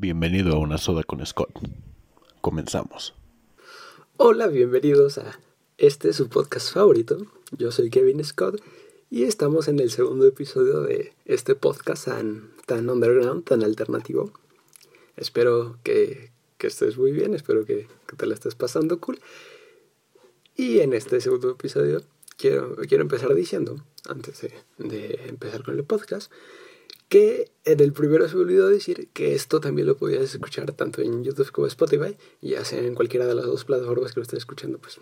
Bienvenido a una soda con Scott. Comenzamos. Hola, bienvenidos a este su podcast favorito. Yo soy Kevin Scott y estamos en el segundo episodio de este podcast tan, underground, tan alternativo. Espero que, estés muy bien, espero que, te la estés pasando cool. Y en este segundo episodio quiero, quiero empezar diciendo, antes de empezar con el podcast, que en el primero se me olvidó decir que esto también lo podías escuchar tanto en YouTube como Spotify, ya sea en cualquiera de las dos plataformas que lo estés escuchando, pues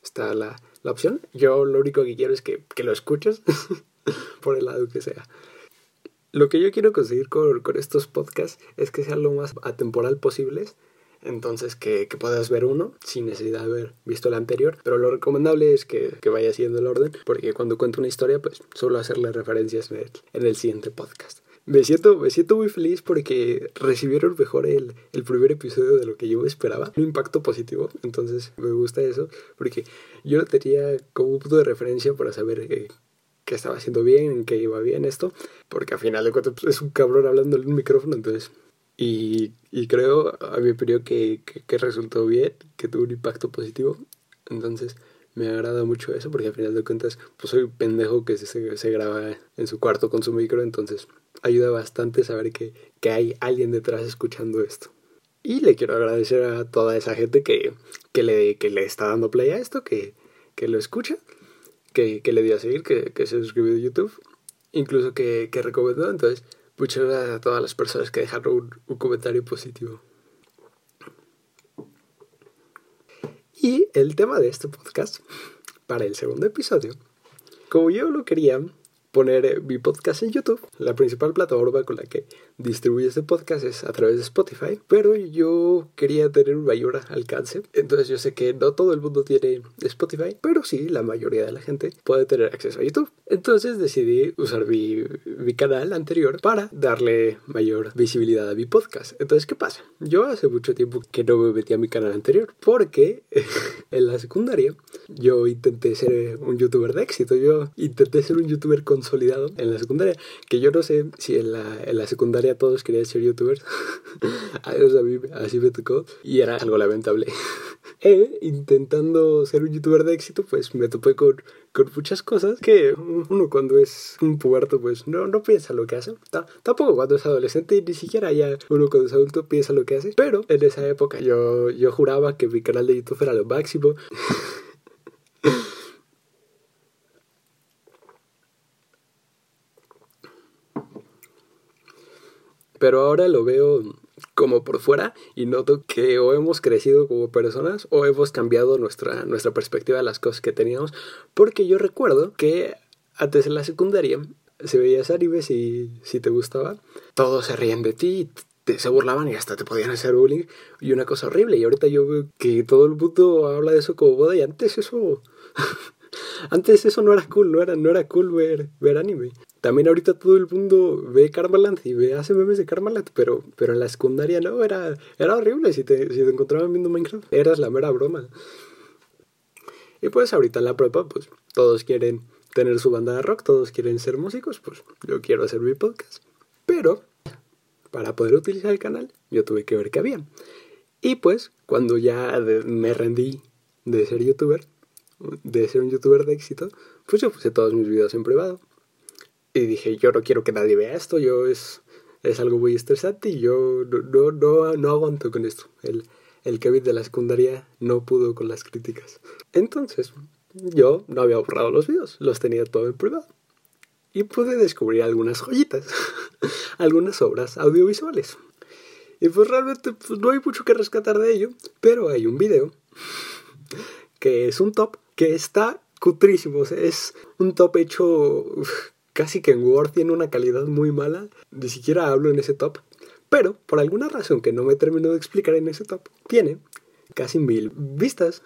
está la, la opción. Yo lo único que quiero es que, que lo escuches, por el lado que sea. Lo que yo quiero conseguir con, con estos podcasts es que sean lo más atemporal posibles, entonces que, que, puedas ver uno sin necesidad de haber visto el anterior. Pero lo recomendable es que, que vaya siguiendo el orden, porque cuando cuento una historia, pues suelo hacerle referencias en el, en el siguiente podcast. Me siento, me siento muy feliz porque recibieron mejor el, el primer episodio de lo que yo esperaba. Un impacto positivo, entonces me gusta eso, porque yo no tenía como un punto de referencia para saber eh, que estaba haciendo bien, que iba bien esto, porque al final de cuentas pues, es un cabrón hablando en un micrófono, entonces y, y creo, a mi opinión, que, que, resultó bien, que tuvo un impacto positivo. Entonces, me agrada mucho eso, porque al final de cuentas, pues soy un pendejo que se, se graba en su cuarto con su micro, entonces ayuda bastante saber que, que hay alguien detrás escuchando esto. Y le quiero agradecer a toda esa gente que, que, le, que le está dando play a esto, que, que lo escucha, que, que le dio a seguir, que, que se suscribió a YouTube, incluso que, que recomendó. Entonces, Muchas gracias a todas las personas que dejaron un, comentario positivo. Y el tema de este podcast, para el segundo episodio, como yo lo quería poner eh, mi podcast en YouTube. La principal plataforma con la que distribuye este podcast es a través de Spotify, pero yo quería tener un mayor alcance. Entonces yo sé que no todo el mundo tiene Spotify, pero sí la mayoría de la gente puede tener acceso a YouTube. Entonces decidí usar mi, mi canal anterior para darle mayor visibilidad a mi podcast. Entonces, ¿qué pasa? Yo hace mucho tiempo que no me metí a mi canal anterior porque en la secundaria yo intenté ser un youtuber de éxito. Yo intenté ser un youtuber con consolidado en la secundaria. Que yo no sé si en la, en la secundaria todos querían ser youtubers. a mí así me tocó. Y era algo lamentable. e intentando ser un youtuber de éxito, pues me topé con, con muchas cosas que uno cuando es un puberto, pues no, no piensa lo que hace. tampoco cuando es adolescente, ni siquiera ya uno cuando es adulto piensa lo que hace. Pero en esa época yo, yo juraba que mi canal de YouTube era lo máximo. pero ahora lo veo como por fuera y noto que o hemos crecido como personas o hemos cambiado nuestra, nuestra perspectiva de las cosas que teníamos, porque yo recuerdo que antes en la secundaria se veías animes y si te gustaba, todos se ríen de ti, te, se burlaban y hasta te podían hacer bullying y una cosa horrible. Y ahorita yo veo que todo el mundo habla de eso como boda y antes eso... antes eso no era cool, no era, no era cool ver, ver anime. También ahorita todo el mundo ve Karmaland y ve, hace memes de Karmaland, pero, pero en la secundaria no, era, era horrible si te, si te encontraban viendo Minecraft. Eras la mera broma. Y pues ahorita en la prueba, pues todos quieren tener su banda de rock, todos quieren ser músicos, pues yo quiero hacer mi podcast. Pero para poder utilizar el canal, yo tuve que ver qué había. Y pues cuando ya me rendí de ser youtuber, de ser un youtuber de éxito, pues yo puse todos mis videos en privado y dije, yo no quiero que nadie vea esto, yo es, es algo muy estresante y yo no, no, no, aguanto con esto. El, el Kevin de la secundaria no pudo con las críticas. Entonces, yo no había borrado los videos, los tenía todo en privado. Y pude descubrir algunas joyitas, algunas obras audiovisuales. Y pues realmente pues, no hay mucho que rescatar de ello, pero hay un video que es un top que está cutrísimo. es un top hecho casi que en Word tiene una calidad muy mala, ni siquiera hablo en ese top, pero por alguna razón que no me termino de explicar en ese top, tiene casi mil vistas.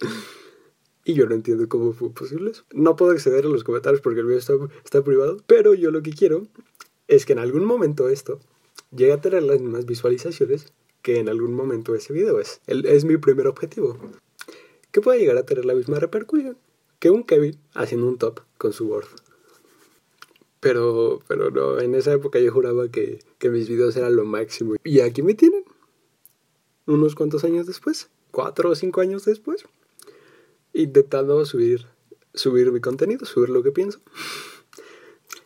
y yo no entiendo cómo fue posible eso. No puedo acceder a los comentarios porque el video está, privado, pero yo lo que quiero es que en algún momento esto llegue a tener las mismas visualizaciones que en algún momento ese video es. El, es mi primer objetivo. Que pueda llegar a tener la misma repercusión que un Kevin haciendo un top con su Word. Pero, pero no, en esa época yo juraba que, que mis videos eran lo máximo. Y aquí me tienen. Unos cuantos años después, cuatro o cinco años después, intentando subir, subir mi contenido, subir lo que pienso.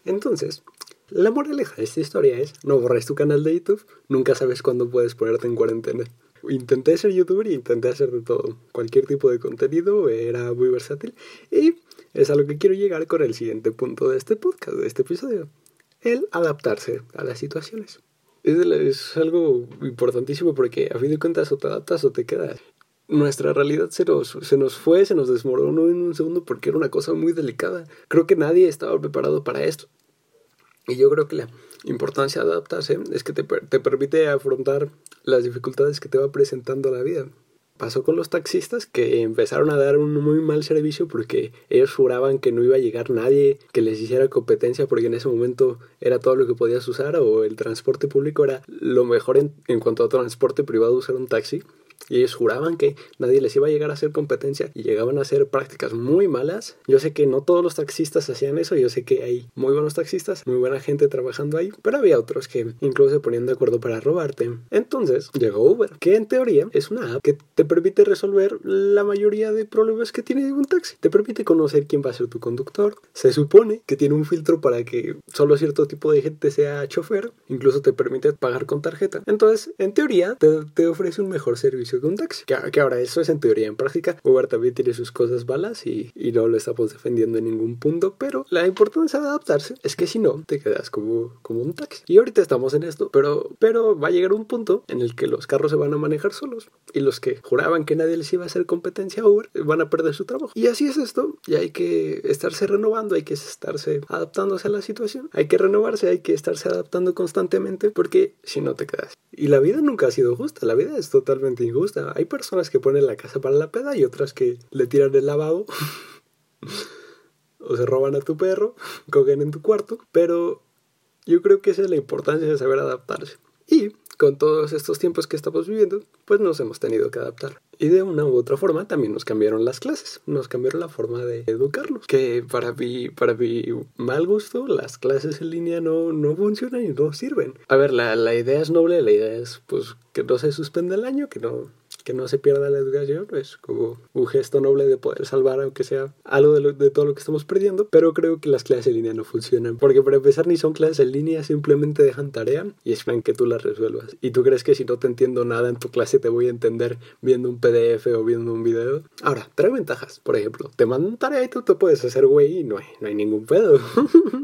Entonces, la moraleja de esta historia es, no borres tu canal de YouTube, nunca sabes cuándo puedes ponerte en cuarentena. Intenté ser youtuber y intenté hacer de todo. Cualquier tipo de contenido era muy versátil y es a lo que quiero llegar con el siguiente punto de este podcast, de este episodio. El adaptarse a las situaciones. Es, algo importantísimo porque a fin de cuentas o te adaptas o te quedas. Nuestra realidad se nos, se nos fue, se nos desmoronó en un segundo porque era una cosa muy delicada. Creo que nadie estaba preparado para esto. Y yo creo que la importancia de adaptarse es que te, te permite afrontar las dificultades que te va presentando la vida pasó con los taxistas que empezaron a dar un muy mal servicio porque ellos juraban que no iba a llegar nadie que les hiciera competencia porque en ese momento era todo lo que podías usar o el transporte público era lo mejor en, en cuanto a transporte privado usar un taxi y ellos juraban que nadie les iba a llegar a hacer competencia y llegaban a hacer prácticas muy malas. Yo sé que no todos los taxistas hacían eso, yo sé que hay muy buenos taxistas, muy buena gente trabajando ahí, pero había otros que incluso se ponían de acuerdo para robarte. Entonces llegó Uber, que en teoría es una app que te permite resolver la mayoría de problemas que tiene un taxi. Te permite conocer quién va a ser tu conductor. Se supone que tiene un filtro para que solo cierto tipo de gente sea chofer. Incluso te permite pagar con tarjeta. Entonces, en teoría, te, te ofrece un mejor servicio de un taxi. Que, ahora eso es en teoría, en práctica Uber también tiene sus cosas balas y, y no lo estamos defendiendo en ningún punto, pero la importancia de adaptarse es que si no, te quedas como, como un taxi. Y ahorita estamos en esto, pero, pero va a llegar un punto en el que los carros se van a manejar solos y los que juraban que nadie les iba a hacer competencia a Uber van a perder su trabajo. Y así es esto, y hay que estarse renovando, hay que estarse adaptándose a la situación, hay que renovarse, hay que estarse adaptando constantemente porque si no te quedas. Y la vida nunca ha sido justa, la vida es totalmente injusta hay personas que ponen la casa para la peda y otras que le tiran el lavabo. o se roban a tu perro, cogen en tu cuarto. Pero yo creo que esa es la importancia de saber adaptarse. Y con todos estos tiempos que estamos viviendo, pues nos hemos tenido que adaptar. Y de una u otra forma también nos cambiaron las clases, nos cambiaron la forma de educarlos. Que para mí, para mi mal gusto, las clases en línea no, no funcionan y no sirven. A ver, la, la idea es noble, la idea es pues que no se suspenda el año, que no, que no se pierda la educación, es como un gesto noble de poder salvar, aunque sea algo de, todo lo que estamos perdiendo, pero creo que las clases en línea no funcionan, porque para empezar ni son clases en línea, simplemente dejan tarea y esperan que tú las resuelvas. Y tú crees que si no te entiendo nada en tu clase te voy a entender viendo un PDF o viendo un video. Ahora, trae ventajas, por ejemplo, te mandan tarea y tú te puedes hacer güey y no hay, no hay ningún pedo.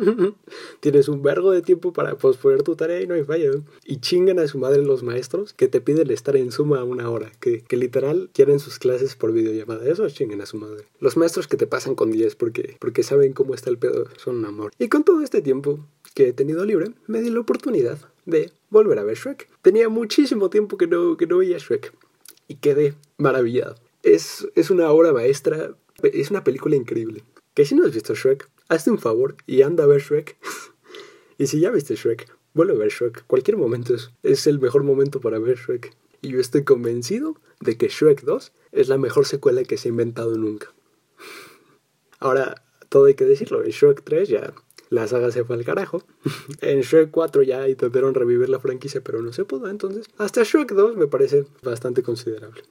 Tienes un vergo de tiempo para posponer tu tarea y no hay fallo. Y chingan a su madre los maestros que te piden estar en suma una hora, que que, literal quieren sus clases por videollamada. Eso chinguen a su madre. Los maestros que te pasan con 10 porque, porque saben cómo está el pedo son un amor. Y con todo este tiempo que he tenido libre, me di la oportunidad de volver a ver Shrek. Tenía muchísimo tiempo que no, que no veía Shrek y quedé maravillado. Es, es una obra maestra, es una película increíble. Que si no has visto Shrek, hazte un favor y anda a ver Shrek. y si ya viste Shrek, vuelve a ver Shrek. Cualquier momento es, es el mejor momento para ver Shrek y yo estoy convencido de que Shrek 2 es la mejor secuela que se ha inventado nunca. Ahora, todo hay que decirlo, en Shrek 3 ya la saga se fue al carajo. en Shrek 4 ya intentaron revivir la franquicia, pero no se pudo, entonces hasta Shrek 2 me parece bastante considerable.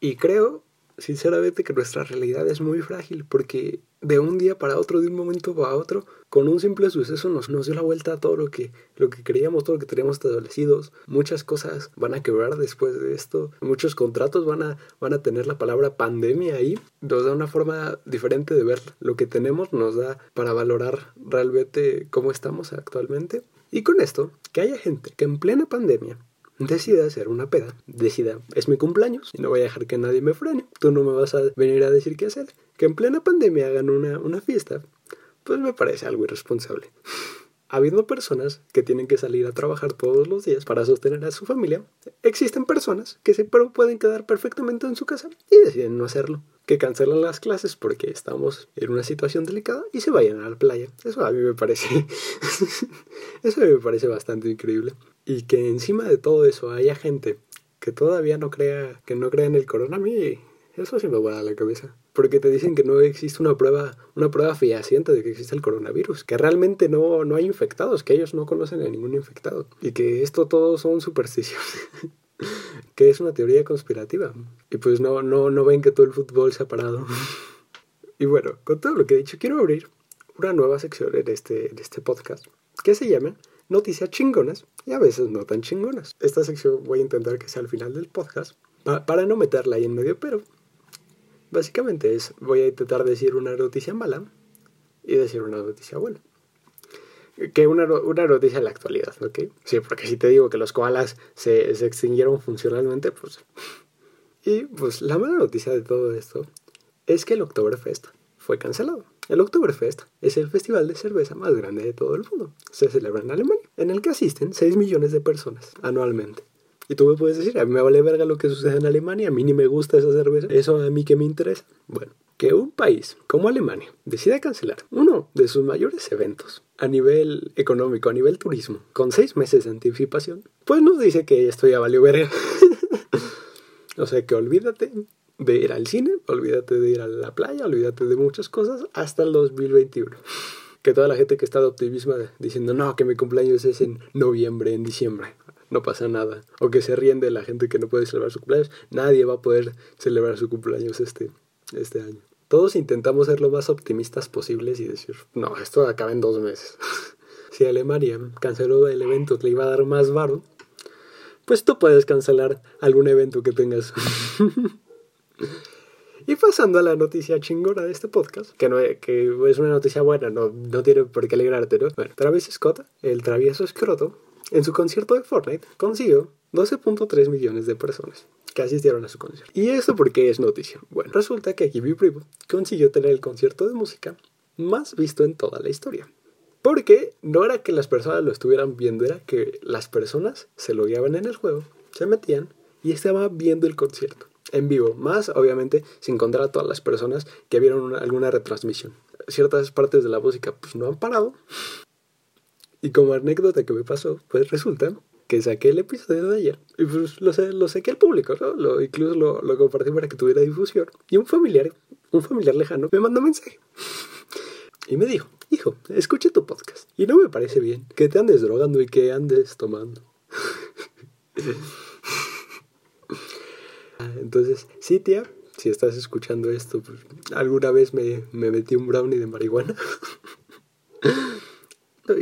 Y creo sinceramente que nuestra realidad es muy frágil porque de un día para otro, de un momento para otro, con un simple suceso nos, nos dio la vuelta a todo lo que, lo que creíamos, todo lo que teníamos establecidos. Muchas cosas van a quebrar después de esto. Muchos contratos van a, van a tener la palabra pandemia ahí. Nos da una forma diferente de ver lo que tenemos, nos da para valorar realmente cómo estamos actualmente. Y con esto, que haya gente que en plena pandemia decida hacer una peda, decida, es mi cumpleaños y no voy a dejar que nadie me frene, tú no me vas a venir a decir qué hacer, que en plena pandemia hagan una, una fiesta, pues me parece algo irresponsable. Habiendo personas que tienen que salir a trabajar todos los días para sostener a su familia, existen personas que se pueden quedar perfectamente en su casa y deciden no hacerlo, que cancelan las clases porque estamos en una situación delicada y se vayan a la playa. Eso a mí me parece eso a mí me parece bastante increíble y que encima de todo eso haya gente que todavía no crea que no crea en el coronavirus, eso sí me vuela la cabeza. porque te dicen que no existe una prueba, una prueba fehaciente de que existe el coronavirus, que realmente no, no hay infectados, que ellos no conocen a ningún infectado y que esto todo son supersticiones. que es una teoría conspirativa. Y pues no, no, no ven que todo el fútbol se ha parado. y bueno, con todo lo que he dicho, quiero abrir una nueva sección en este, en este podcast que se llama Noticias chingonas y a veces no tan chingonas. Esta sección voy a intentar que sea al final del podcast para no meterla ahí en medio, pero básicamente es voy a intentar decir una noticia mala y decir una noticia buena. Que una, una noticia en la actualidad, ¿ok? Sí, porque si te digo que los koalas se, se extinguieron funcionalmente, pues... Y pues la mala noticia de todo esto es que el Oktoberfest fue cancelado. El Oktoberfest es el festival de cerveza más grande de todo el mundo. Se celebra en Alemania, en el que asisten 6 millones de personas anualmente. Y tú me puedes decir, a mí me vale verga lo que sucede en Alemania, a mí ni me gusta esa cerveza, eso a mí que me interesa. Bueno, que un país como Alemania decida cancelar uno de sus mayores eventos a nivel económico, a nivel turismo, con seis meses de anticipación, pues nos dice que esto ya valió verga. o sea que olvídate de ir al cine, olvídate de ir a la playa, olvídate de muchas cosas hasta el 2021. Que toda la gente que está de optimismo diciendo, no, que mi cumpleaños es en noviembre, en diciembre no pasa nada. O que se ríen de la gente que no puede celebrar su cumpleaños. Nadie va a poder celebrar su cumpleaños este, este año. Todos intentamos ser lo más optimistas posibles y decir, no, esto acaba en dos meses. si Alemania canceló el evento que le iba a dar más varo, pues tú puedes cancelar algún evento que tengas. y pasando a la noticia chingona de este podcast, que, no, que es una noticia buena, no, no tiene por qué alegrarte, ¿no? Bueno, Travis Scott, el travieso escroto, en su concierto de Fortnite consiguió 12.3 millones de personas que asistieron a su concierto. ¿Y esto por qué es noticia? Bueno, resulta que Kiwi Privo consiguió tener el concierto de música más visto en toda la historia. Porque no era que las personas lo estuvieran viendo, era que las personas se lo guiaban en el juego, se metían y estaban viendo el concierto en vivo. Más, obviamente, sin contar a todas las personas que vieron alguna retransmisión. Ciertas partes de la música pues no han parado, y como anécdota que me pasó, pues resulta que saqué el episodio de ayer y pues lo, lo saqué al público, ¿no? Lo, incluso lo, lo compartí para que tuviera difusión. Y un familiar, un familiar lejano, me mandó un mensaje. Y me dijo, hijo, escuché tu podcast. Y no me parece bien que te andes drogando y que andes tomando. Entonces, sí, tía, si estás escuchando esto, pues, alguna vez me, me metí un brownie de marihuana.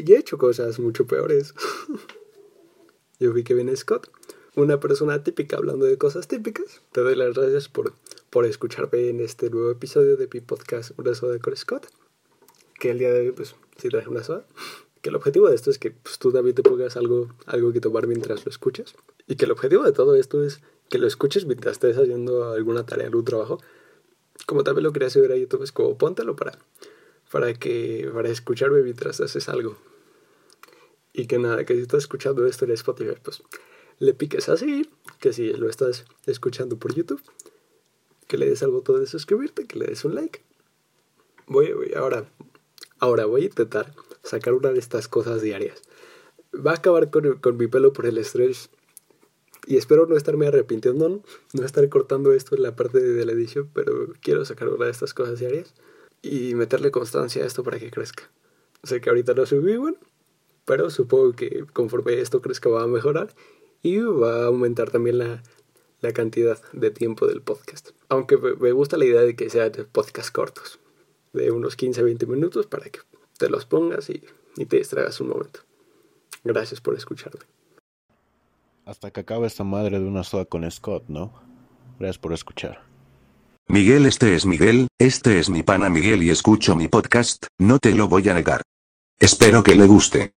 Y he hecho cosas mucho peores. Yo fui Kevin Scott, una persona típica hablando de cosas típicas. Te doy las gracias por, por escucharme en este nuevo episodio de mi podcast Una soda con Scott. Que el día de hoy, pues, sí traje una soda. Que el objetivo de esto es que pues, tú también te pongas algo, algo que tomar mientras lo escuchas. Y que el objetivo de todo esto es que lo escuches mientras estés haciendo alguna tarea, algún trabajo. Como también lo quería subir a YouTube, es como póntelo para para que para escucharme mientras haces algo. Y que nada, que si estás escuchando esto en Spotify, pues le piques a seguir, que si lo estás escuchando por YouTube, que le des al botón de suscribirte, que le des un like. Voy, voy, ahora, ahora voy a intentar sacar una de estas cosas diarias. Va a acabar con, con mi pelo por el estrés y espero no estarme arrepintiendo, no estar cortando esto en la parte de la edición, pero quiero sacar una de estas cosas diarias y meterle constancia a esto para que crezca. Sé que ahorita no subí bueno, pero supongo que conforme esto crezca va a mejorar y va a aumentar también la, la cantidad de tiempo del podcast. Aunque me gusta la idea de que sean podcasts cortos, de unos 15-20 minutos para que te los pongas y, y te distraigas un momento. Gracias por escucharme. Hasta que acabe esta madre de una soda con Scott, ¿no? Gracias por escuchar. Miguel, este es Miguel, este es mi pana Miguel y escucho mi podcast, no te lo voy a negar. Espero que le guste.